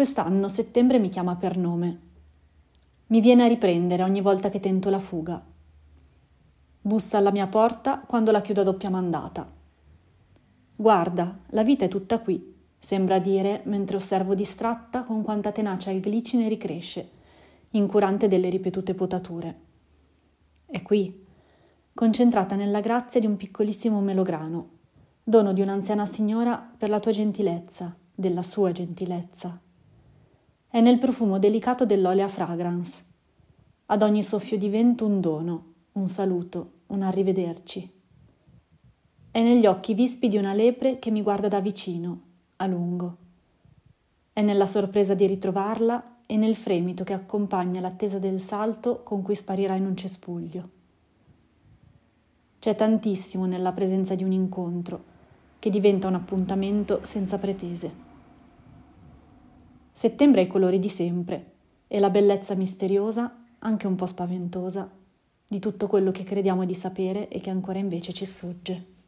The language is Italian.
Quest'anno settembre mi chiama per nome. Mi viene a riprendere ogni volta che tento la fuga. Bussa alla mia porta quando la chiudo a doppia mandata. Guarda, la vita è tutta qui, sembra dire mentre osservo distratta con quanta tenacia il glicine ricresce, incurante delle ripetute potature. È qui, concentrata nella grazia di un piccolissimo melograno, dono di un'anziana signora per la tua gentilezza, della sua gentilezza. È nel profumo delicato dell'olea fragrance. Ad ogni soffio di vento un dono, un saluto, un arrivederci. È negli occhi vispi di una lepre che mi guarda da vicino, a lungo. È nella sorpresa di ritrovarla e nel fremito che accompagna l'attesa del salto con cui sparirà in un cespuglio. C'è tantissimo nella presenza di un incontro, che diventa un appuntamento senza pretese. Settembre ha i colori di sempre e la bellezza misteriosa, anche un po' spaventosa, di tutto quello che crediamo di sapere e che ancora invece ci sfugge.